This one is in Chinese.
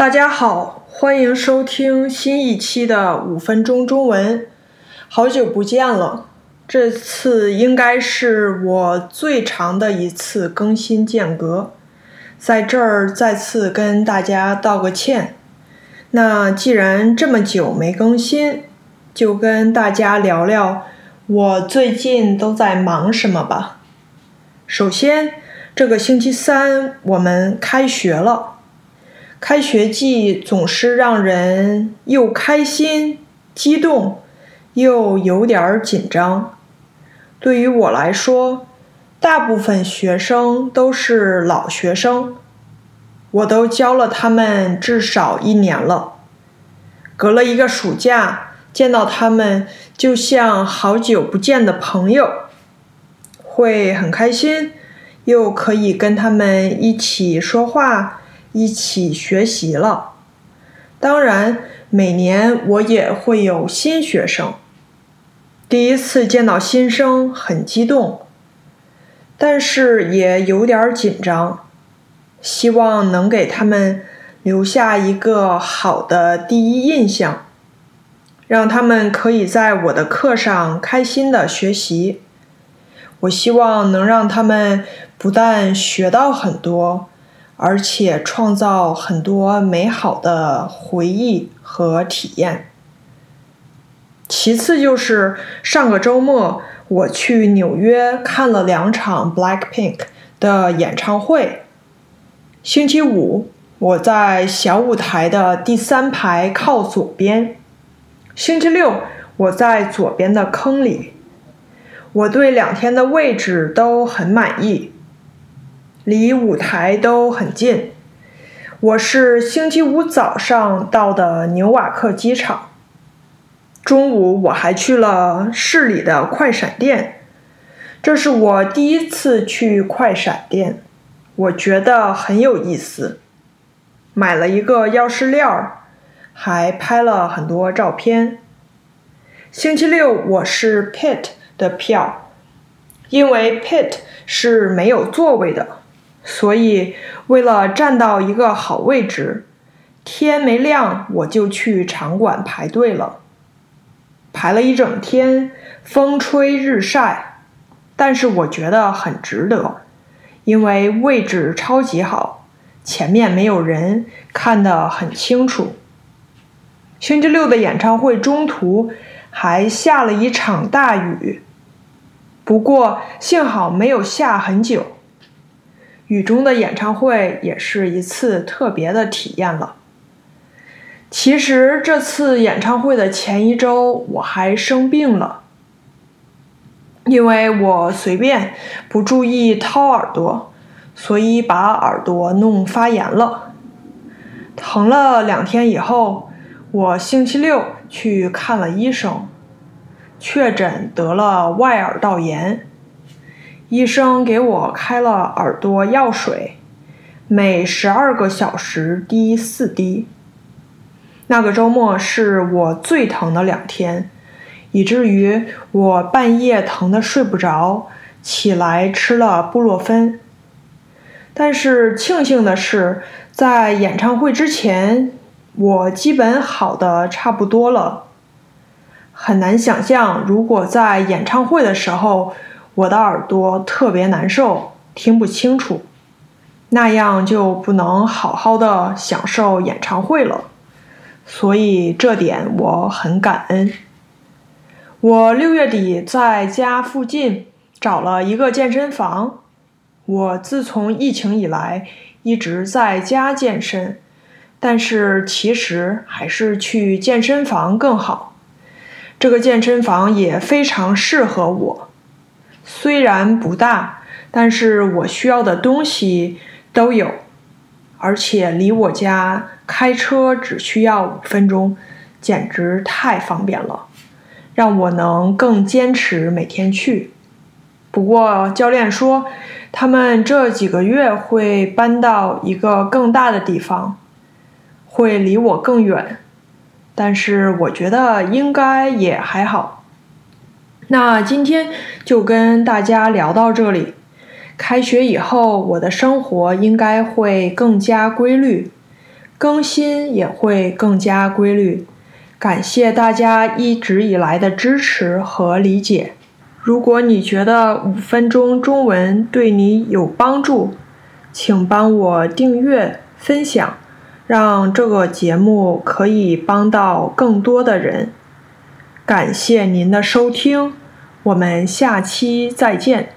大家好，欢迎收听新一期的五分钟中文。好久不见了，这次应该是我最长的一次更新间隔，在这儿再次跟大家道个歉。那既然这么久没更新，就跟大家聊聊我最近都在忙什么吧。首先，这个星期三我们开学了。开学季总是让人又开心、激动，又有点紧张。对于我来说，大部分学生都是老学生，我都教了他们至少一年了。隔了一个暑假，见到他们就像好久不见的朋友，会很开心，又可以跟他们一起说话。一起学习了。当然，每年我也会有新学生。第一次见到新生很激动，但是也有点紧张。希望能给他们留下一个好的第一印象，让他们可以在我的课上开心的学习。我希望能让他们不但学到很多。而且创造很多美好的回忆和体验。其次就是上个周末我去纽约看了两场 Blackpink 的演唱会。星期五我在小舞台的第三排靠左边，星期六我在左边的坑里。我对两天的位置都很满意。离舞台都很近。我是星期五早上到的纽瓦克机场。中午我还去了市里的快闪店，这是我第一次去快闪店，我觉得很有意思。买了一个钥匙链儿，还拍了很多照片。星期六我是 Pit 的票，因为 Pit 是没有座位的。所以，为了站到一个好位置，天没亮我就去场馆排队了。排了一整天，风吹日晒，但是我觉得很值得，因为位置超级好，前面没有人，看得很清楚。星期六的演唱会中途还下了一场大雨，不过幸好没有下很久。雨中的演唱会也是一次特别的体验了。其实这次演唱会的前一周我还生病了，因为我随便不注意掏耳朵，所以把耳朵弄发炎了，疼了两天以后，我星期六去看了医生，确诊得了外耳道炎。医生给我开了耳朵药水，每十二个小时滴四滴。那个周末是我最疼的两天，以至于我半夜疼得睡不着，起来吃了布洛芬。但是庆幸的是，在演唱会之前，我基本好的差不多了。很难想象，如果在演唱会的时候。我的耳朵特别难受，听不清楚，那样就不能好好的享受演唱会了。所以这点我很感恩。我六月底在家附近找了一个健身房。我自从疫情以来一直在家健身，但是其实还是去健身房更好。这个健身房也非常适合我。虽然不大，但是我需要的东西都有，而且离我家开车只需要五分钟，简直太方便了，让我能更坚持每天去。不过教练说，他们这几个月会搬到一个更大的地方，会离我更远，但是我觉得应该也还好。那今天就跟大家聊到这里。开学以后，我的生活应该会更加规律，更新也会更加规律。感谢大家一直以来的支持和理解。如果你觉得五分钟中文对你有帮助，请帮我订阅、分享，让这个节目可以帮到更多的人。感谢您的收听，我们下期再见。